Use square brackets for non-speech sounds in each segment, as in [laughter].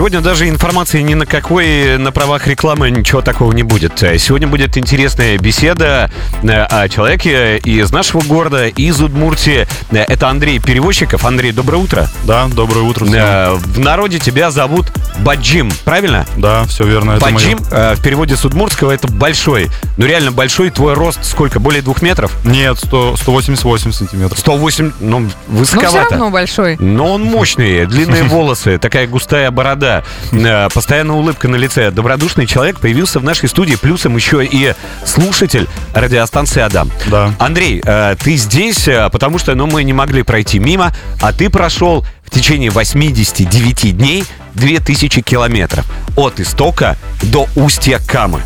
Сегодня даже информации ни на какой, на правах рекламы ничего такого не будет. Сегодня будет интересная беседа э, о человеке из нашего города, из Удмуртии. Это Андрей Перевозчиков. Андрей, доброе утро. Да, доброе утро. Всем. Э, в народе тебя зовут Баджим, правильно? Да, все верно. Это Баджим мое... Э, в переводе с удмуртского это большой. Ну реально большой. Твой рост сколько? Более двух метров? Нет, 100, 188 сантиметров. 108, ну высоковато. Но все равно большой. Но он мощный, длинные [laughs] волосы, такая густая борода, э, постоянная улыбка на лице. Добродушный человек появился в нашей студии, плюсом еще и слушатель радиостанции Адам. Да. Андрей, ты здесь, потому что ну, мы не могли пройти мимо, а ты прошел в течение 89 дней 2000 километров от истока до устья Камы.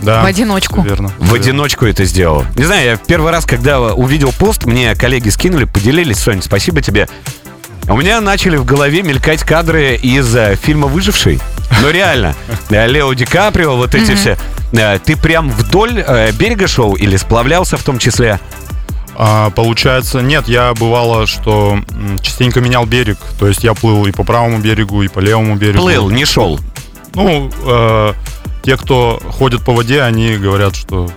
Да, в одиночку. Верно. В одиночку это сделал. Не знаю, я в первый раз, когда увидел пост, мне коллеги скинули, поделились. Соня, спасибо тебе. У меня начали в голове мелькать кадры из э, фильма «Выживший». Ну реально, э, Лео Ди Каприо, вот эти все. Э, ты прям вдоль берега шел или сплавлялся в том числе? А, получается, нет, я бывало, что частенько менял берег. То есть я плыл и по правому берегу, и по левому берегу. Плыл, не шел. Ну, э, те, кто ходят по воде, они говорят, что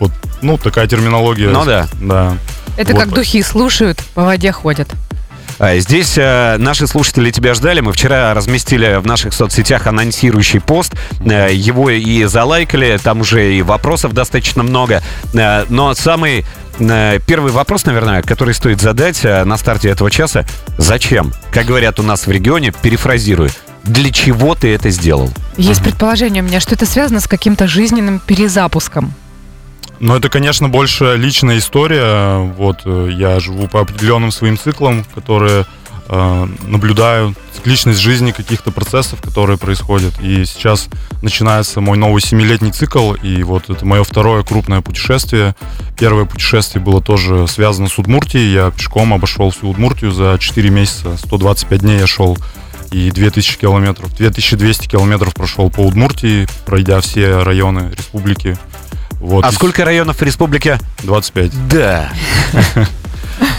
вот, ну, такая терминология. Ну да. Да. Это вот. как духи слушают, по воде ходят. А, здесь э, наши слушатели тебя ждали. Мы вчера разместили в наших соцсетях анонсирующий пост. Э, его и залайкали. Там уже и вопросов достаточно много. Э, но самый первый вопрос, наверное, который стоит задать на старте этого часа. Зачем? Как говорят у нас в регионе, перефразирую. Для чего ты это сделал? Есть предположение у меня, что это связано с каким-то жизненным перезапуском. Ну, это, конечно, больше личная история. Вот э, я живу по определенным своим циклам, которые э, наблюдаю цикличность жизни каких-то процессов, которые происходят. И сейчас начинается мой новый семилетний цикл, и вот это мое второе крупное путешествие. Первое путешествие было тоже связано с Удмуртией. Я пешком обошел всю Удмуртию за 4 месяца, 125 дней я шел и 2000 километров. 2200 километров прошел по Удмуртии, пройдя все районы республики. Вот. А сколько районов в республике? 25. Да. [laughs]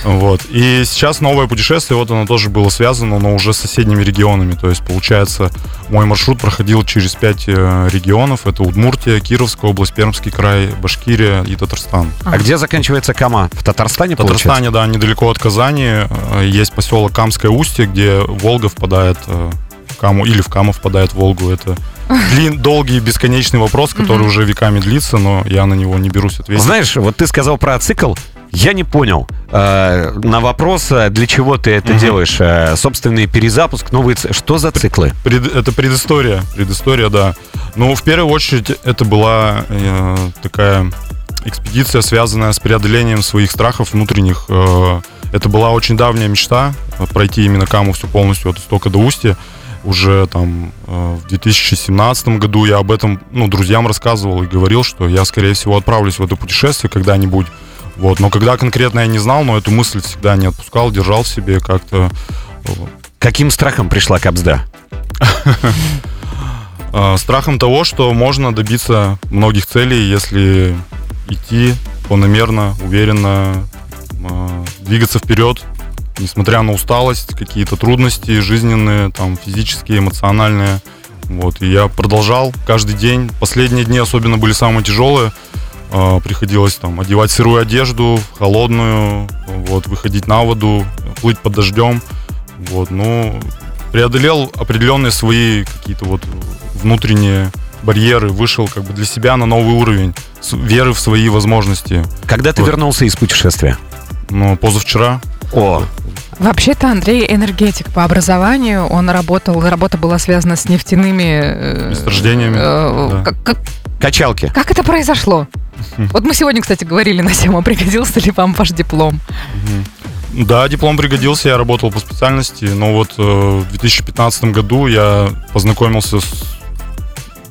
Вот. И сейчас новое путешествие, вот оно тоже было связано, но уже с соседними регионами. То есть, получается, мой маршрут проходил через пять э, регионов. Это Удмуртия, Кировская область, Пермский край, Башкирия и Татарстан. А, а где заканчивается Кама? В Татарстане, В Татарстане, да, недалеко от Казани. Э, есть поселок Камское устье, где Волга впадает э, в Каму, или в Каму впадает в Волгу. Это длин, долгий бесконечный вопрос, который уже веками длится, но я на него не берусь ответить. Знаешь, вот ты сказал про цикл. Я не понял. Э, на вопрос, э, для чего ты это угу. делаешь? Э, собственный перезапуск, новые... Что за циклы? Пред, это предыстория. Предыстория, да. Ну, в первую очередь, это была э, такая экспедиция, связанная с преодолением своих страхов внутренних. Э, это была очень давняя мечта, пройти именно Каму все полностью от истока до устья уже там э, в 2017 году я об этом, ну, друзьям рассказывал и говорил, что я, скорее всего, отправлюсь в это путешествие когда-нибудь. Вот, но когда конкретно я не знал, но эту мысль всегда не отпускал, держал в себе как-то. Каким страхом пришла Кобзда? [laughs] Э, страхом того, что можно добиться многих целей, если идти планомерно, уверенно, э, двигаться вперед, несмотря на усталость, какие-то трудности жизненные, там, физические, эмоциональные. Вот, и я продолжал каждый день. Последние дни особенно были самые тяжелые. Э, приходилось там одевать сырую одежду, холодную, вот, выходить на воду, плыть под дождем. Вот, ну, преодолел определенные свои какие-то вот внутренние барьеры, вышел как бы для себя на новый уровень веры в свои возможности. Когда ты вот. вернулся из путешествия? Ну, позавчера. О, Вообще-то Андрей энергетик по образованию. Он работал, работа была связана с нефтяными... Э, Месторождениями. Э, да. как, как, Качалки. Как это произошло? Вот мы сегодня, кстати, говорили на тему, пригодился ли вам ваш диплом. Да, диплом пригодился, я работал по специальности, но вот э, в 2015 году я познакомился с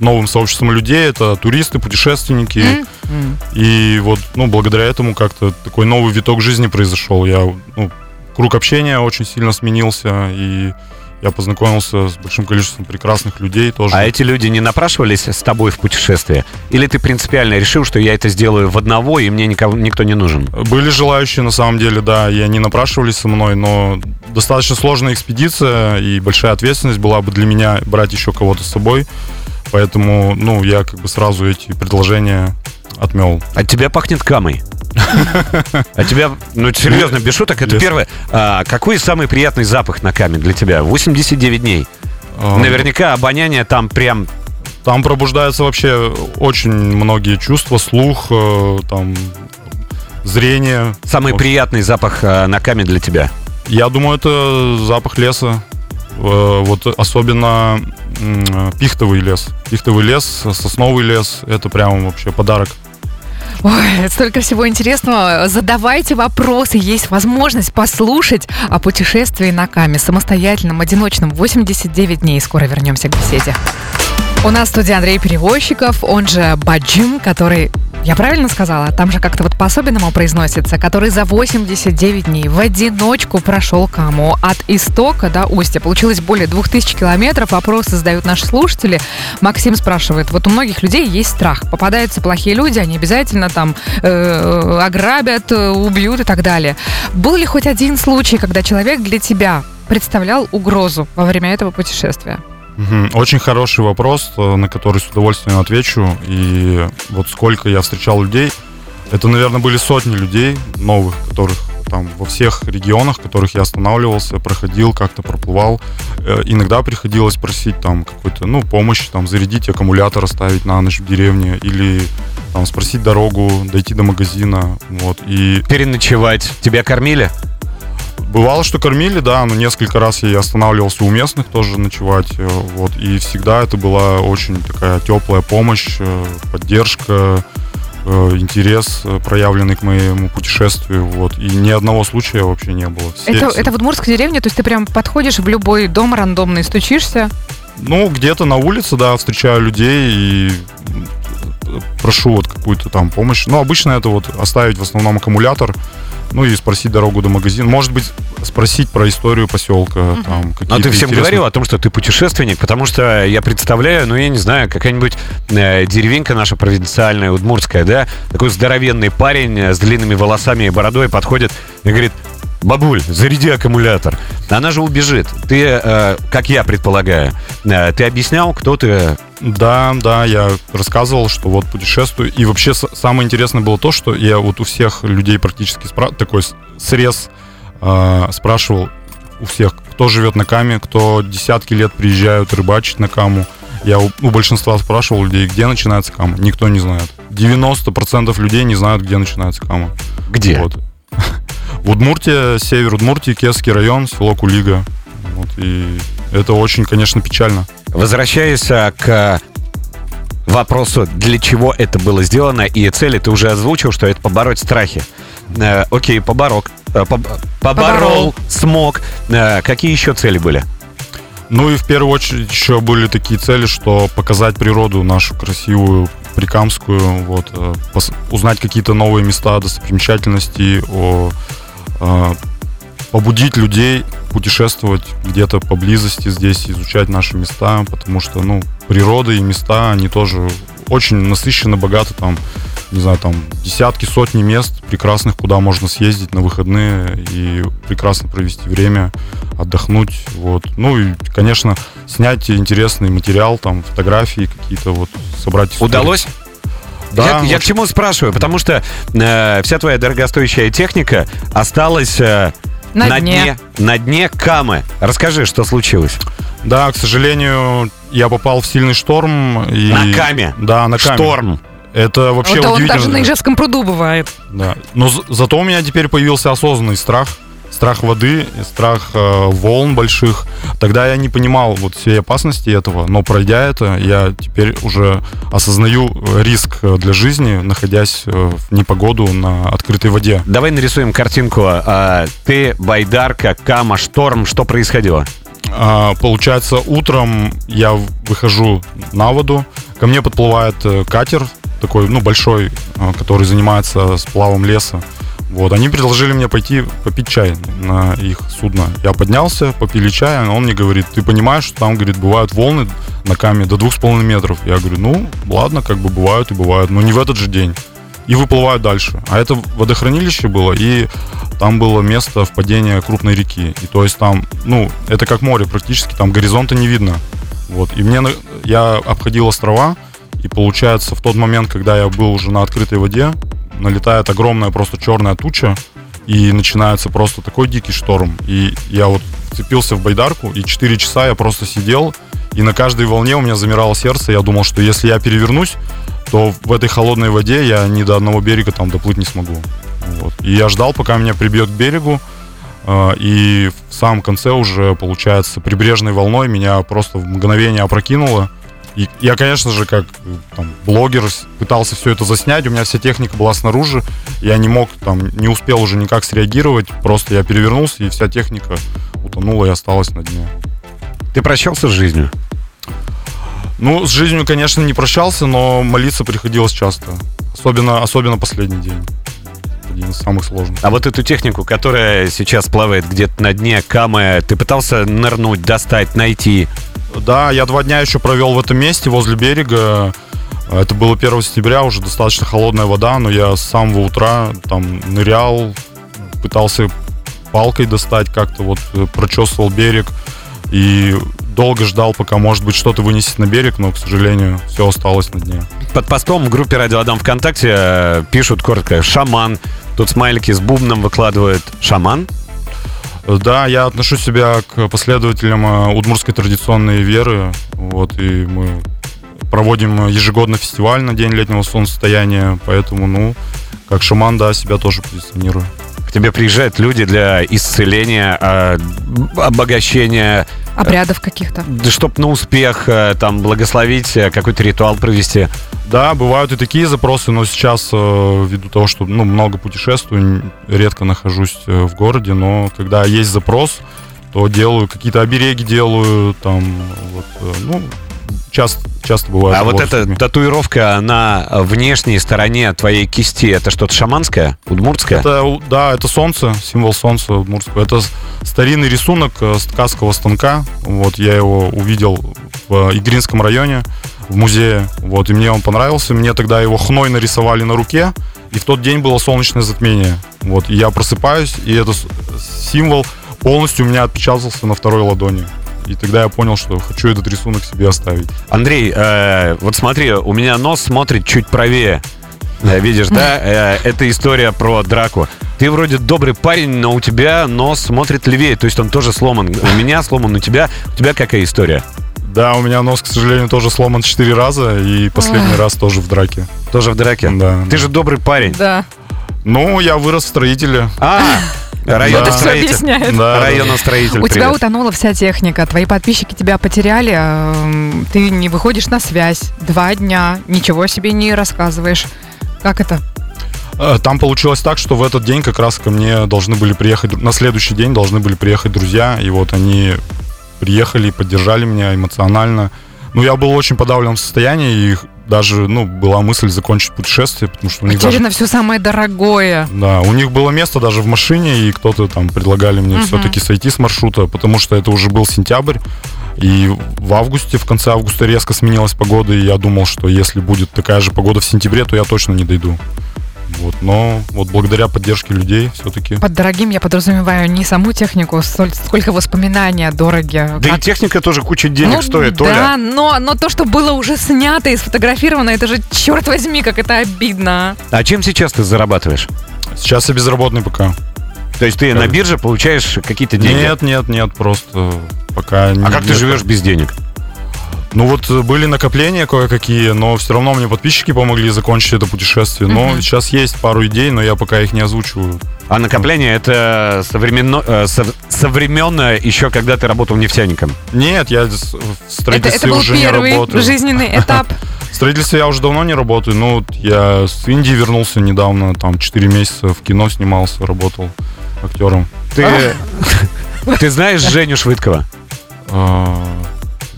новым сообществом людей, это туристы, путешественники, mm-hmm. и вот, ну, благодаря этому как-то такой новый виток жизни произошел. Я, ну, круг общения очень сильно сменился, и Я познакомился с большим количеством прекрасных людей тоже. А эти люди не напрашивались с тобой в путешествие? Или ты принципиально решил, что я это сделаю в одного, и мне никого, никто не нужен? Были желающие, на самом деле, да, и они напрашивались со мной, но достаточно сложная экспедиция, и большая ответственность была бы для меня брать еще кого-то с собой. Поэтому, ну, я как бы сразу эти предложения отмел. От тебя пахнет камой. А тебя, ну серьезно, без шуток, это первое. А, какой самый приятный запах на каме для тебя? 89 дней. Наверняка обоняние там прям... Там пробуждаются вообще очень многие чувства, слух, э, там, зрение. Самый Вот. приятный запах а, на каме для тебя. Я думаю, это запах леса. Э, Вот особенно пихтовый лес. Пихтовый лес, сосновый лес, это прям вообще подарок. Ой, столько всего интересного. Задавайте вопросы. Есть возможность послушать о путешествии на Каме. Самостоятельном, одиночном. 89 дней. Скоро вернемся к беседе. У нас в студии Андрей Перевозчиков, он же Баджим, который, я правильно сказала, там же как-то вот по-особенному произносится, который за 89 дней в одиночку прошел Каму от истока до устья. Получилось более 2000 километров. Вопросы задают наши слушатели. Максим спрашивает, вот у многих людей есть страх. Попадаются плохие люди, они обязательно там э, ограбят, э, убьют и так далее. Был ли хоть один случай, когда человек для тебя представлял угрозу во время этого путешествия? Очень хороший вопрос, э, на который с удовольствием отвечу. И вот сколько я встречал людей, это, наверное, были сотни людей новых, которых там во всех регионах, в которых я останавливался, проходил, как-то проплывал. Э, Иногда приходилось просить там какой-то, ну, помощь, там, зарядить аккумулятор, оставить на ночь в деревне, или там спросить дорогу, дойти до магазина, вот. И Переночевать. Тебя кормили? Бывало, что кормили, да, но несколько раз я и останавливался у местных тоже ночевать, э, вот, и всегда это была очень такая теплая помощь, э, поддержка, э, интерес проявленный к моему путешествию, вот, и ни одного случая вообще не было. Все- Это, все- это в Удмуртской деревне, то есть ты прям подходишь в любой дом рандомный, стучишься, Ну, где-то на улице, да, встречаю людей и прошу вот какую-то там помощь. Ну, обычно это вот оставить в основном аккумулятор, ну и спросить дорогу до магазина. Может быть, спросить про историю поселка. Там, Но какие-то А ты всем интересные- говорил о том, что ты путешественник, потому что я представляю, ну, я не знаю, какая-нибудь э, деревенька наша провинциальная, удмуртская, да, такой здоровенный парень э, с длинными волосами и бородой подходит и говорит, бабуль, заряди аккумулятор. Она же убежит. Ты, э, как я предполагаю, э, ты объяснял, кто ты... Да, да, я рассказывал, что вот путешествую. И вообще самое интересное было то, что я вот у всех людей практически спра- такой срез э, спрашивал у всех, кто живет на Каме, кто десятки лет приезжают рыбачить на Каму. Я у, у большинства спрашивал людей, где начинается Кама. Никто не знает. 90% людей не знают, где начинается Кама. Где? Вот. В Удмуртии, север Удмуртии, Кесский район, село Кулига. Вот, и это очень, конечно, печально. Возвращаясь э, к вопросу, для чего это было сделано, и цели ты уже озвучил, что это побороть страхи. Э, окей, поборок. Э, поб- поборол, Поборол. смог. Э, какие еще цели были? Ну и в первую очередь еще были такие цели, что показать природу нашу красивую, прикамскую, вот, э, узнать какие-то новые места, достопримечательности, о, побудить людей путешествовать где-то поблизости здесь, изучать наши места, потому что, ну, природа и места, они тоже очень насыщенно, богаты там, не знаю, там десятки, сотни мест прекрасных, куда можно съездить на выходные и прекрасно провести время, отдохнуть, вот. Ну и, конечно, снять интересный материал, там, фотографии какие-то, вот, собрать... истории. Удалось? Да, я, я к чему спрашиваю? Потому что э, вся твоя дорогостоящая техника осталась э, На дне. на дне Камы. Расскажи, что случилось. Да, к сожалению, я попал в сильный шторм. И... На Каме? Да, на Каме. Шторм. Это вообще вот он удивительно. даже на Ижевском пруду бывает. Да. Но за- зато у меня теперь появился осознанный страх. Страх воды, страх э, волн больших. Тогда я не понимал вот всей опасности этого, но пройдя это, я теперь уже осознаю э, риск э, для жизни, находясь э, в непогоду на открытой воде. Давай нарисуем картинку. А, ты, Байдарка, Кама, Шторм. Что происходило? А, получается, утром я выхожу на воду, ко мне подплывает катер такой, ну, большой, который занимается сплавом леса. Вот, они предложили мне пойти попить чай на их судно. Я поднялся, попили чай, а он мне говорит, ты понимаешь, что там, говорит, бывают волны на каме до двух с половиной метров. Я говорю, ну, ладно, как бы бывают и бывают, но не в этот же день. И выплывают дальше. А это водохранилище было, и там было место впадения крупной реки. И то есть там, ну, это как море практически, там горизонта не видно. Вот. И мне, я обходил острова, и получается, в тот момент, когда я был уже на открытой воде, налетает огромная просто черная туча, и начинается просто такой дикий шторм. И я вот вцепился в байдарку, и 4 часа я просто сидел, и на каждой волне у меня замирало сердце. Я думал, что если я перевернусь, то в этой холодной воде я ни до одного берега там доплыть не смогу. Вот. И я ждал, пока меня прибьет к берегу, э, и в самом конце уже, получается, прибрежной волной меня просто в мгновение опрокинуло. И я, конечно же, как там, блогер пытался все это заснять, у меня вся техника была снаружи, я не мог, там, не успел уже никак среагировать, просто я перевернулся, и вся техника утонула и осталась на дне. Ты прощался с жизнью? Ну, с жизнью, конечно, не прощался, но молиться приходилось часто. Особенно, особенно последний день. Один из самых сложных. А вот эту технику, которая сейчас плавает где-то на дне камы, ты пытался нырнуть, достать, найти? Да, я два дня еще провел в этом месте, возле берега. Это было 1 сентября, уже достаточно холодная вода, но я с самого утра там нырял, пытался палкой достать как-то, вот э, прочесывал берег. И долго ждал, пока, может быть, что-то вынесет на берег, но, к сожалению, все осталось на дне. Под постом в группе Радио Адам ВКонтакте э, пишут коротко «Шаман». Тут смайлики с бубном выкладывают «Шаман». Да, я отношу себя к последователям э, удмурской традиционной веры. Вот, и мы проводим ежегодно фестиваль на День летнего солнцестояния, поэтому, ну, как шаман, да, себя тоже позиционирую. К тебе приезжают люди для исцеления, э, обогащения. Обрядов каких-то. Да, чтоб на успех э, там благословить, какой-то ритуал провести. Да, бывают и такие запросы, но сейчас, ввиду того, что ну, много путешествую, редко нахожусь в городе, но когда есть запрос, то делаю какие-то обереги делаю, там, вот, ну, часто, часто бывает. А вот эта татуировка на внешней стороне твоей кисти, это что-то шаманское, удмуртское? Это, да, это солнце, символ солнца удмуртского. Это старинный рисунок э, с ткацкого станка. Вот я его увидел в Игринском районе, в музее. Вот, и мне он понравился. Мне тогда его хной нарисовали на руке. И в тот день было солнечное затмение. Вот, и я просыпаюсь, и этот символ полностью у меня отпечатался на второй ладони. И тогда я понял, что хочу этот рисунок себе оставить. Андрей, э, вот смотри, у меня нос смотрит чуть правее. Да, видишь, да? [laughs] Э, это история про драку. Ты вроде добрый парень, но у тебя нос смотрит левее, то есть он тоже сломан. У меня сломан, у тебя, у тебя какая история? Да, у меня нос, к сожалению, тоже сломан четыре раза, и последний раз тоже в драке. Тоже в драке? Да. Ты же добрый парень. Да. Ну, я вырос в строителе. А, [laughs] Районостроитель. Это все объясняет. Да, Районостроитель. У тебя утонула вся техника, твои подписчики тебя потеряли, эм, ты не выходишь на связь два дня, ничего себе не рассказываешь. Как это? Э, там получилось так, что в этот день как раз ко мне должны были приехать, на следующий день должны были приехать друзья, и вот они приехали, поддержали меня эмоционально. Ну, я был очень подавлен в состоянии, и даже, ну, была мысль закончить путешествие, потому что у них Потеряно даже... все самое дорогое. Да, у них было место даже в машине, и кто-то там предлагали мне угу. все-таки сойти с маршрута, потому что это уже был сентябрь, и в августе, в конце августа резко сменилась погода, и я думал, что если будет такая же погода в сентябре, то я точно не дойду. Вот, но вот благодаря поддержке людей все-таки. Под дорогим я подразумеваю не саму технику, сколько воспоминания дороги. Да как... и техника тоже куча денег ну, стоит, да, Оля. Да, но, но то, что было уже снято и сфотографировано, это же, черт возьми, как это обидно. А чем сейчас ты зарабатываешь? Сейчас я безработный пока. То есть ты как? на бирже получаешь какие-то деньги? Нет, нет, нет, просто пока... А как ты живешь без денег? Ну вот э, были накопления кое-какие, но все равно мне подписчики помогли закончить это путешествие. Но угу. сейчас есть пару идей, но я пока их не озвучиваю. А накопление это современно, э, современно еще когда ты работал нефтяником? Нет, я в строительстве это, это был уже первый не работаю. жизненный [laughs] этап. В строительстве я уже давно не работаю. Ну, я с Индии вернулся недавно, там 4 месяца в кино снимался, работал актером. Ты, [laughs] ты знаешь Женю Швыдкова?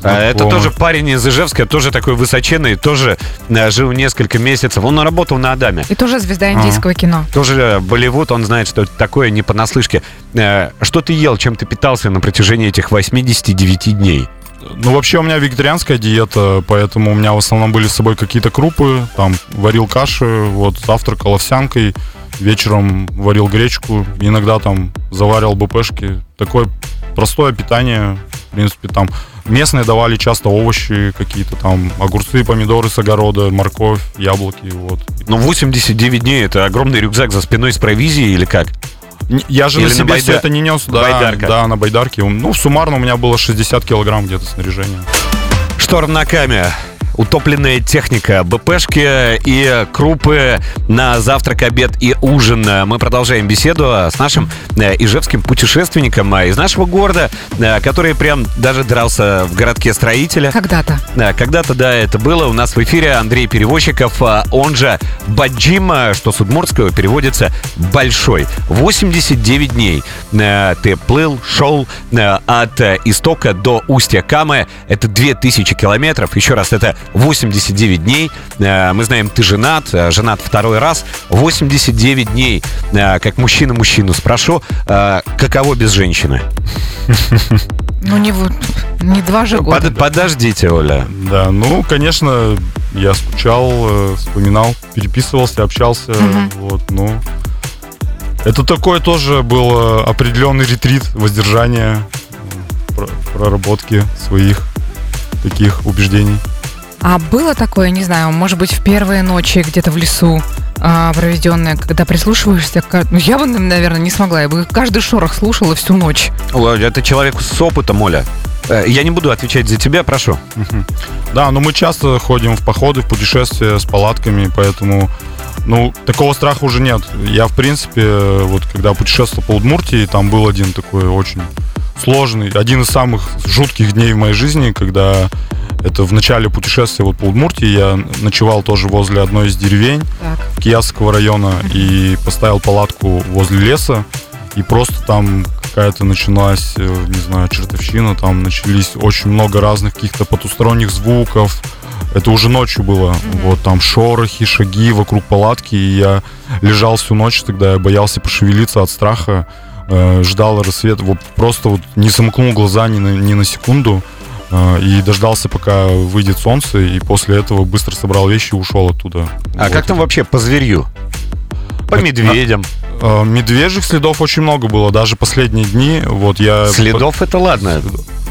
А, А это тоже парень из Ижевска, тоже такой высоченный, тоже э, жил несколько месяцев. Он работал на Адаме. И тоже звезда индийского кино. Тоже э, Болливуд, он знает, что это такое не понаслышке. Э, Что ты ел, чем ты питался на протяжении этих 89 дней? Ну, вообще у меня вегетарианская диета, поэтому у меня в основном были с собой какие-то крупы, там варил каши, вот завтракал овсянкой, вечером варил гречку, иногда там заваривал БПшки. Такое простое питание, в принципе, там местные давали часто овощи какие-то, там огурцы, помидоры с огорода, морковь, яблоки, вот. Ну, 89 дней это огромный рюкзак за спиной с провизией или как? Я же Или на себе байда- все это не нес, да, байдарка? да, на байдарке. Ну, суммарно у меня было 60 килограмм где-то снаряжения. Шторм на каме. Утопленная техника, БПшки и крупы на завтрак, обед и ужин. Мы продолжаем беседу с нашим э, ижевским путешественником э, из нашего города, э, который прям даже дрался в городке строителя. Когда-то. Да, когда-то, да, это было. У нас в эфире Андрей Перевозчиков, а, он же Баджим, а, что с удмуртского переводится «большой». 89 дней э, ты плыл, шел от истока до устья Камы. Это 2000 километров. Еще раз, это 89 дней. Э, Мы знаем, ты женат, э, женат второй раз. 89 дней. Э, Как мужчина мужчину спрошу, каково без женщины? Ну, не, вот, не два же года. Под- подождите, Оля. Да, ну, конечно, я скучал, вспоминал, переписывался, общался, Мгм. вот, ну. Это такой тоже был определенный ретрит, воздержание, про- проработки своих таких убеждений. А было такое, не знаю, может быть, в первые ночи где-то в лесу а, проведенные, когда прислушиваешься к... Ну, я бы, наверное, не смогла. Я бы каждый шорох слушала всю ночь. Это человек с опытом, Оля. Э, Я не буду отвечать за тебя, прошу. Да, но мы часто ходим в походы, в путешествия с палатками, поэтому, ну, такого страха уже нет. Я, в принципе, вот когда путешествовал по Удмуртии, там был один такой очень сложный, один из самых жутких дней в моей жизни, когда это в начале путешествия вот по Удмуртии я ночевал тоже возле одной из деревень Так. Района и поставил палатку возле леса, и просто там какая-то началась, э, не знаю, чертовщина, там начались очень много разных каких-то потусторонних звуков. Это уже ночью было. Вот там шорохи, шаги вокруг палатки, и я лежал всю ночь тогда, я боялся пошевелиться от страха, э, ждал рассвета, вот просто вот не сомкнул глаза ни на, ни на секунду. И дождался, пока выйдет солнце, и после этого быстро собрал вещи и ушел оттуда. А Вот. как там вообще по зверью? По Это- медведям. Э, Медвежьих следов очень много было, даже последние дни. Вот я Следов это ладно.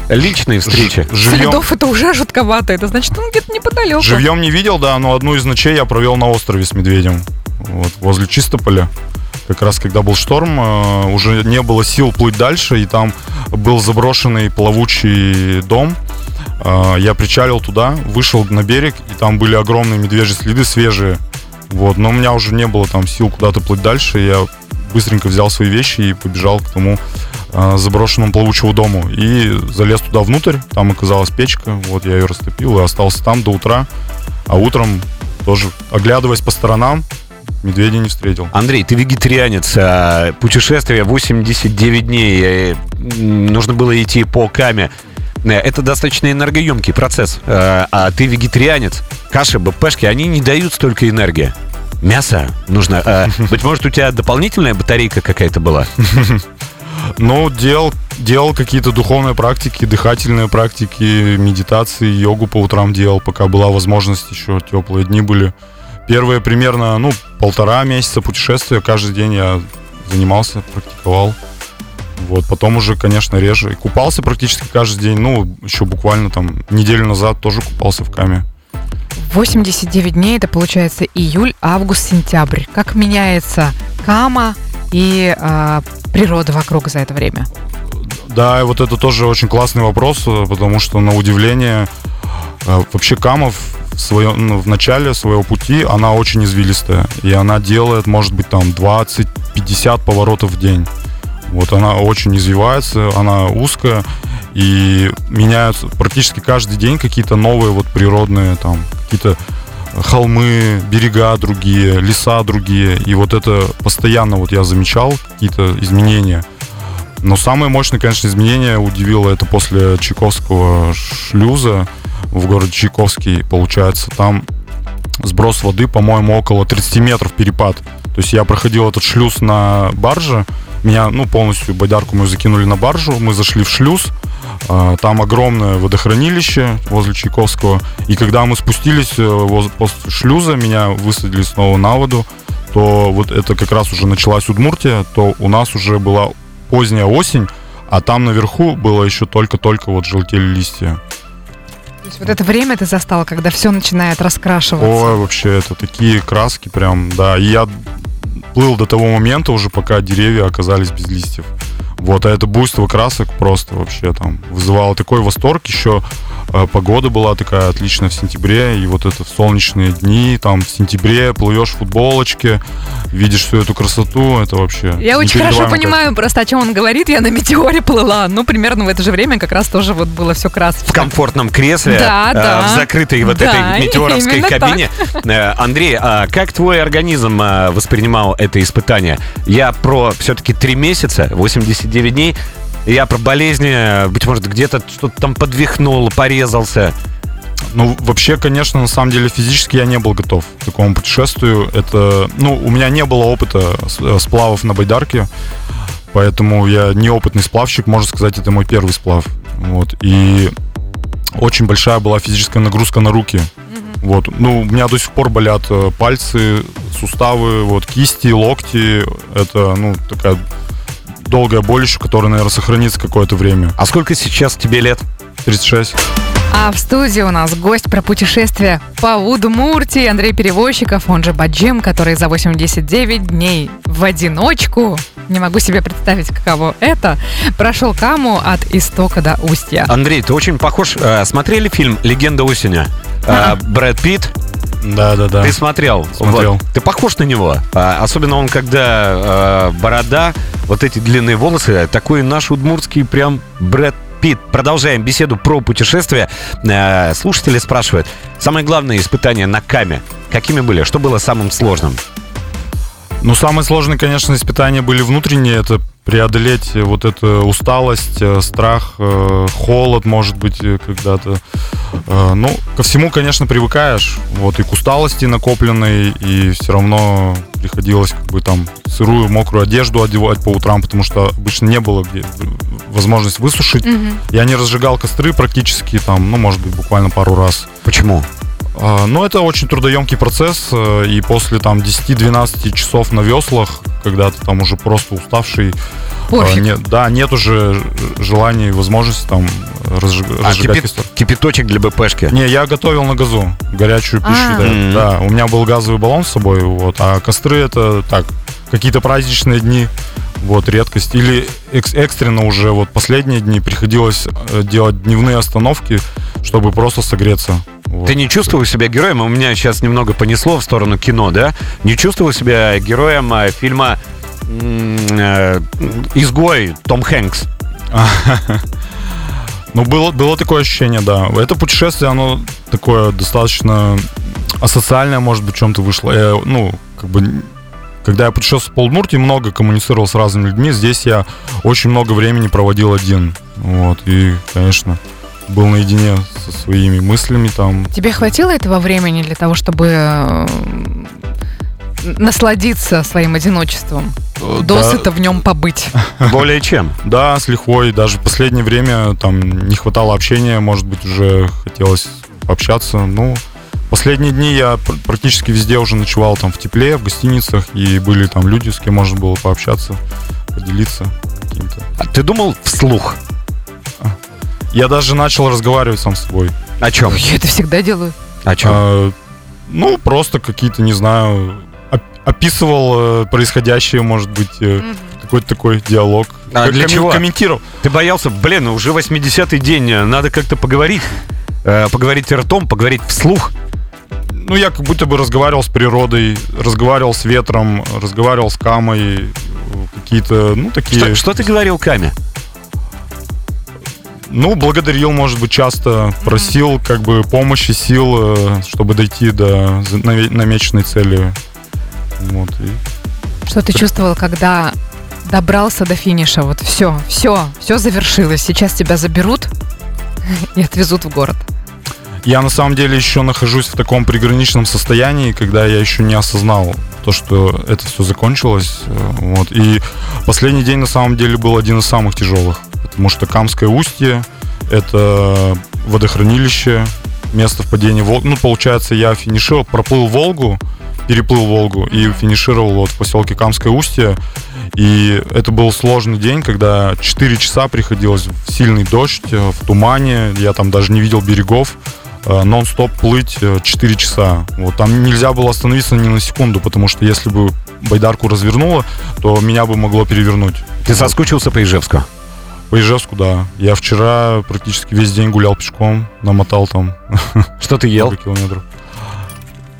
Личные встречи. Ж- живьем, Следов это уже жутковато. Это значит, он где-то неподалеку. живьем не видел, да, но одну из ночей я провел на острове с медведем. Вот, возле Чистополя. Как раз когда был шторм, э, уже не было сил плыть дальше, и там был заброшенный плавучий дом. Э, Я причалил туда, вышел на берег, и там были огромные медвежьи следы свежие. Вот, но у меня уже не было там сил куда-то плыть дальше. Я быстренько взял свои вещи и побежал к тому э, заброшенному плавучему дому. И залез туда внутрь, там оказалась печка, вот я ее растопил и остался там до утра. А утром тоже, оглядываясь по сторонам, медведя не встретил. Андрей, ты вегетарианец. а, Путешествие 89 дней. Нужно было идти по каме. Э, Это достаточно энергоемкий процесс. Э, А ты вегетарианец. Каши, БПшки, они не дают столько энергии. Мясо нужно. э, [laughs] Быть может, у тебя дополнительная батарейка какая-то была? [laughs] Ну, делал, делал какие-то духовные практики, дыхательные практики, медитации, йогу по утрам делал, пока была возможность, еще теплые дни были. Первые примерно, ну, полтора месяца путешествия, каждый день я занимался, практиковал. Вот, потом уже, конечно, реже. И купался практически каждый день. Ну, еще буквально там неделю назад тоже купался в каме. 89 дней, это получается июль, август, сентябрь. Как меняется кама и а, природа вокруг за это время? Да, и вот это тоже очень классный вопрос, э, потому что, на удивление, э, вообще Камов в, своем, ну, в начале своего пути, она очень извилистая. И она делает, может быть, там 20-50 поворотов в день. Вот она очень извивается, она узкая, и меняются практически каждый день какие-то новые вот природные там, какие-то холмы, берега другие, леса другие. И вот это постоянно вот я замечал какие-то изменения. Но самое мощное, конечно, изменение удивило это после Чайковского шлюза в городе Чайковский. Получается, там сброс воды, по-моему, около 30 метров перепад. То есть я проходил этот шлюз на барже, меня, ну, полностью байдарку мы закинули на баржу, мы зашли в шлюз, а, там огромное водохранилище возле Чайковского, и когда мы спустились э, после шлюза, меня высадили снова на воду, то вот это как раз уже началась Удмуртия, то у нас уже была поздняя осень, а там наверху было еще только-только вот желтели листья. То есть вот это время ты застал, когда все начинает раскрашиваться? Ой, вообще, это такие краски прям, да. И я плыл до того момента уже, пока деревья оказались без листьев. Вот, а это буйство красок просто вообще там вызывало такой восторг. Еще э, погода была такая отличная в сентябре, и вот это в солнечные дни, там в сентябре плывешь в футболочке, видишь всю эту красоту, это вообще... Я очень хорошо понимаю просто, о чем он говорит. Я на метеоре плыла, ну, примерно в это же время как раз тоже вот было все красочно. В комфортном кресле, да, э, да. в закрытой вот Да, этой метеоровской кабине. Э, Андрей, а как твой организм э, воспринимал это испытание? Я про все-таки три месяца, 89 дней. Я про болезни, быть может, где-то что-то там подвихнул, порезался. Ну, вообще, конечно, на самом деле физически я не был готов к такому путешествию. Это, ну, у меня не было опыта с- э, сплавов на байдарке, поэтому я неопытный сплавщик, можно сказать, это мой первый сплав. Вот, и очень большая была физическая нагрузка на руки. Вот, ну, у меня до сих пор болят э, пальцы, суставы, вот, кисти, локти. Это, ну, такая долгая боль еще, которая, наверное, сохранится какое-то время. А сколько сейчас тебе лет? 36. А в студии у нас гость про путешествие по Удмуртии Андрей Перевозчиков, он же Баджим, который за 89 дней в одиночку, не могу себе представить, каково это, прошел Каму от истока до устья. Андрей, ты очень похож. э, Смотрели фильм «Легенда осени»? Э, Брэд Питт. Да, да, да. Ты смотрел? Смотрел. Вот. Ты похож на него. А, особенно он, когда э, борода, вот эти длинные волосы, такой наш удмуртский прям Брэд Питт. Продолжаем беседу про путешествия. Э, слушатели спрашивают, самое главное испытание на Каме. Какими были? Что было самым сложным? Ну, самые сложные, конечно, испытания были внутренние. Это преодолеть э, вот эту усталость, э, страх, э, холод, может быть, э, когда-то. Э, Ну, ко всему, конечно, привыкаешь. Вот, и к усталости накопленной, и все равно приходилось как бы там сырую, мокрую одежду одевать по утрам, потому что обычно не было где возможность высушить. Я не разжигал костры практически там, ну, может быть, буквально пару раз. Почему? А, Ну, это очень трудоемкий процесс, э, и после там 10-12 часов на веслах, когда ты там уже просто уставший, Пофиг. а, нет, да, нет уже ж- желания и возможности там разжиг- А, разжигать кипи- костер. кипяточек для БПшки. Не, я готовил на газу горячую пищу, А. да, да. У меня был газовый баллон с собой, вот, а костры это так, какие-то праздничные дни, вот, редкость. Или экс- экстренно уже вот последние дни приходилось э, делать дневные остановки, чтобы просто согреться. Вот. Ты не чувствовал себя героем? У меня сейчас немного понесло в сторону кино, да? Не чувствовал себя героем э, фильма э, «Изгой» Том Хэнкс? [laughs] Ну, было, было такое ощущение, да. Это путешествие, оно такое достаточно асоциальное, может быть, в чем-то вышло. Я, ну, как бы, когда я путешествовал по Удмуртии, много коммуницировал с разными людьми. Здесь я очень много времени проводил один. Вот, и, конечно, был наедине со своими мыслями там. Тебе хватило этого времени для того, чтобы э, насладиться своим одиночеством? Да. Досыта в нем побыть. [laughs] Более чем. Да, с лихвой. Даже в последнее время там не хватало общения, может быть, уже хотелось пообщаться. Ну, последние дни я пр- практически везде уже ночевал там в тепле, в гостиницах, и были там люди, с кем можно было пообщаться, поделиться каким-то. А ты думал вслух? Я даже начал разговаривать сам с собой. О чем? Я это всегда делаю. О чем? А, ну, просто какие-то, не знаю, оп- описывал э, происходящее, может быть, э, какой-то такой диалог. А для чего? Комментировал. Ты боялся, блин, ну уже 80-й день, э, надо как-то поговорить. Э, поговорить ртом, поговорить вслух. Ну, я как будто бы разговаривал с природой, разговаривал с ветром, разговаривал с камой, какие-то, ну, такие... Что, что ты говорил Каме? Ну, благодарил, может быть, часто, просил как бы помощи, сил, э, чтобы дойти до намеченной цели. Вот, и Что ты чувствовал, когда добрался до финиша, вот все, все, все завершилось. Сейчас тебя заберут [laughs] и отвезут в город. Я на самом деле еще нахожусь в таком приграничном состоянии, когда я еще не осознал то, что это все закончилось. Э, вот. И последний день на самом деле был один из самых тяжелых, потому что Камское устье – это водохранилище, место впадения Волги. Ну, получается, я финишировал, проплыл Волгу, переплыл Волгу и финишировал вот в поселке Камское устье. И это был сложный день, когда 4 часа приходилось в сильный дождь, э, в тумане, я там даже не видел берегов. Э, нон-стоп плыть 4 э, часа. Вот там нельзя было остановиться ни на секунду, потому что если бы байдарку развернуло, то меня бы могло перевернуть. Ты соскучился по Ижевску? По Ижевску, да. Я вчера практически весь день гулял пешком, намотал там. [laughs] Что ты ел? километров.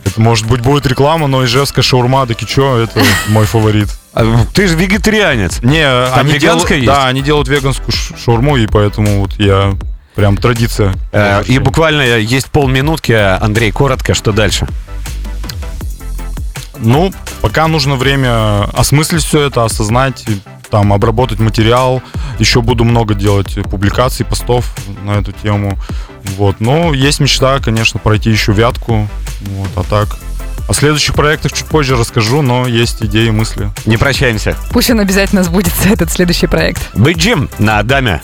Это, может быть, будет реклама, но ижевская шаурма, да кичо, это [laughs] мой фаворит. А, ты же вегетарианец. Не, Там они делают, есть? Да, они делают веганскую шаурму, и поэтому вот я Прям традиция. Э, и буквально есть полминутки. Андрей, коротко, что дальше? Ну, пока нужно время осмыслить все это, осознать, там, обработать материал. Еще буду много делать публикаций, постов на эту тему. Вот. Но есть мечта, конечно, пройти еще вятку. Вот, а так о следующих проектах чуть позже расскажу, но есть идеи, мысли. Не прощаемся. Пусть он обязательно сбудется, этот следующий проект. Быть Джим на Адаме.